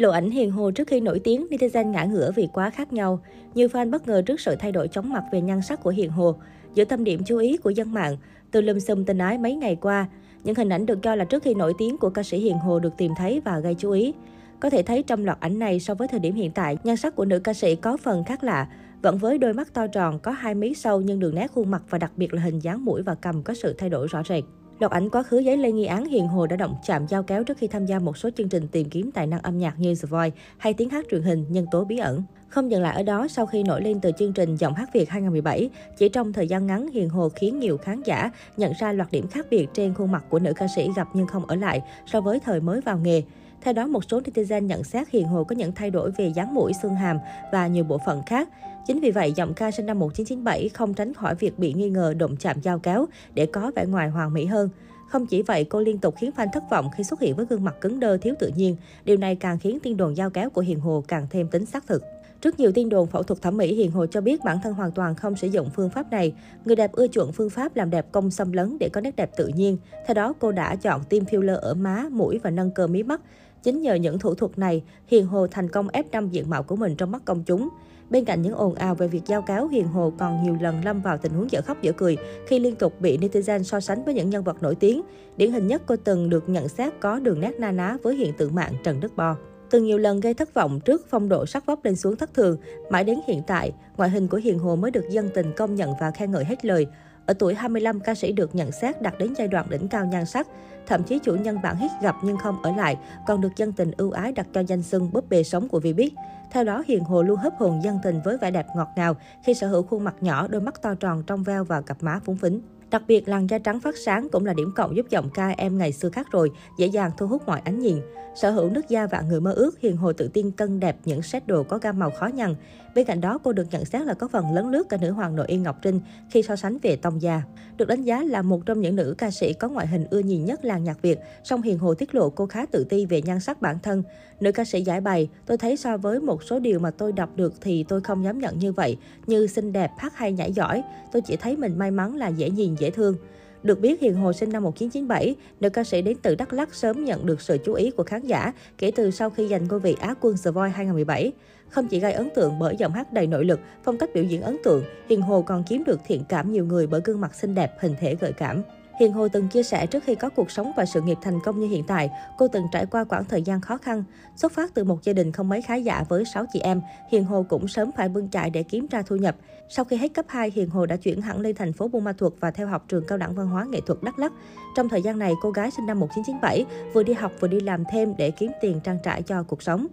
Lộ ảnh hiền hồ trước khi nổi tiếng, netizen ngã ngửa vì quá khác nhau. Nhiều fan bất ngờ trước sự thay đổi chóng mặt về nhan sắc của hiền hồ. Giữa tâm điểm chú ý của dân mạng, từ lùm xùm tình ái mấy ngày qua, những hình ảnh được cho là trước khi nổi tiếng của ca sĩ Hiền Hồ được tìm thấy và gây chú ý. Có thể thấy trong loạt ảnh này so với thời điểm hiện tại, nhan sắc của nữ ca sĩ có phần khác lạ. Vẫn với đôi mắt to tròn, có hai mí sâu nhưng đường nét khuôn mặt và đặc biệt là hình dáng mũi và cầm có sự thay đổi rõ rệt. Loạt ảnh quá khứ giấy lên nghi án Hiền Hồ đã động chạm giao kéo trước khi tham gia một số chương trình tìm kiếm tài năng âm nhạc như The Voice hay tiếng hát truyền hình nhân tố bí ẩn. Không dừng lại ở đó, sau khi nổi lên từ chương trình Giọng hát Việt 2017, chỉ trong thời gian ngắn, Hiền Hồ khiến nhiều khán giả nhận ra loạt điểm khác biệt trên khuôn mặt của nữ ca sĩ gặp nhưng không ở lại so với thời mới vào nghề. Theo đó, một số netizen nhận xét Hiền Hồ có những thay đổi về dáng mũi, xương hàm và nhiều bộ phận khác. Chính vì vậy, giọng ca sinh năm 1997 không tránh khỏi việc bị nghi ngờ động chạm giao kéo để có vẻ ngoài hoàn mỹ hơn. Không chỉ vậy, cô liên tục khiến fan thất vọng khi xuất hiện với gương mặt cứng đơ thiếu tự nhiên. Điều này càng khiến tin đồn giao kéo của Hiền Hồ càng thêm tính xác thực. Trước nhiều tin đồn phẫu thuật thẩm mỹ, Hiền Hồ cho biết bản thân hoàn toàn không sử dụng phương pháp này. Người đẹp ưa chuộng phương pháp làm đẹp công xâm lấn để có nét đẹp tự nhiên. Theo đó, cô đã chọn tiêm filler ở má, mũi và nâng cơ mí mắt. Chính nhờ những thủ thuật này, Hiền Hồ thành công ép năm diện mạo của mình trong mắt công chúng. Bên cạnh những ồn ào về việc giao cáo, Hiền Hồ còn nhiều lần lâm vào tình huống dở khóc dở cười khi liên tục bị netizen so sánh với những nhân vật nổi tiếng. Điển hình nhất cô từng được nhận xét có đường nét na ná với hiện tượng mạng Trần Đức Bo. Từng nhiều lần gây thất vọng trước phong độ sắc vóc lên xuống thất thường, mãi đến hiện tại, ngoại hình của Hiền Hồ mới được dân tình công nhận và khen ngợi hết lời. Ở tuổi 25, ca sĩ được nhận xét đạt đến giai đoạn đỉnh cao nhan sắc. Thậm chí chủ nhân bản hít gặp nhưng không ở lại, còn được dân tình ưu ái đặt cho danh xưng búp bê sống của Vbiz. Theo đó, Hiền Hồ luôn hấp hồn dân tình với vẻ đẹp ngọt ngào khi sở hữu khuôn mặt nhỏ, đôi mắt to tròn trong veo và cặp má phúng phính. Đặc biệt, làn da trắng phát sáng cũng là điểm cộng giúp giọng ca em ngày xưa khác rồi, dễ dàng thu hút mọi ánh nhìn. Sở hữu nước da và người mơ ước, Hiền Hồ tự tin cân đẹp những set đồ có gam màu khó nhằn. Bên cạnh đó, cô được nhận xét là có phần lấn lướt cả nữ hoàng nội yên Ngọc Trinh khi so sánh về tông da. Được đánh giá là một trong những nữ ca sĩ có ngoại hình ưa nhìn nhất làng nhạc Việt, song Hiền Hồ tiết lộ cô khá tự ti về nhan sắc bản thân. Nữ ca sĩ giải bày, tôi thấy so với một số điều mà tôi đọc được thì tôi không dám nhận như vậy, như xinh đẹp, hát hay nhảy giỏi. Tôi chỉ thấy mình may mắn là dễ nhìn, dễ thương. Được biết, Hiền Hồ sinh năm 1997, nữ ca sĩ đến từ Đắk Lắk sớm nhận được sự chú ý của khán giả kể từ sau khi giành ngôi vị Á quân The Voice 2017. Không chỉ gây ấn tượng bởi giọng hát đầy nội lực, phong cách biểu diễn ấn tượng, Hiền Hồ còn kiếm được thiện cảm nhiều người bởi gương mặt xinh đẹp, hình thể gợi cảm. Hiền Hồ từng chia sẻ trước khi có cuộc sống và sự nghiệp thành công như hiện tại, cô từng trải qua quãng thời gian khó khăn. Xuất phát từ một gia đình không mấy khá giả với 6 chị em, Hiền Hồ cũng sớm phải bươn chạy để kiếm ra thu nhập. Sau khi hết cấp 2, Hiền Hồ đã chuyển hẳn lên thành phố Buôn Ma Thuột và theo học trường cao đẳng văn hóa nghệ thuật Đắk Lắk. Trong thời gian này, cô gái sinh năm 1997 vừa đi học vừa đi làm thêm để kiếm tiền trang trải cho cuộc sống.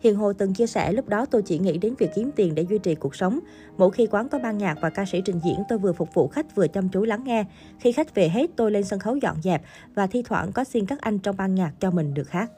Hiền Hồ từng chia sẻ lúc đó tôi chỉ nghĩ đến việc kiếm tiền để duy trì cuộc sống. Mỗi khi quán có ban nhạc và ca sĩ trình diễn, tôi vừa phục vụ khách vừa chăm chú lắng nghe. Khi khách về hết, tôi lên sân khấu dọn dẹp và thi thoảng có xin các anh trong ban nhạc cho mình được hát.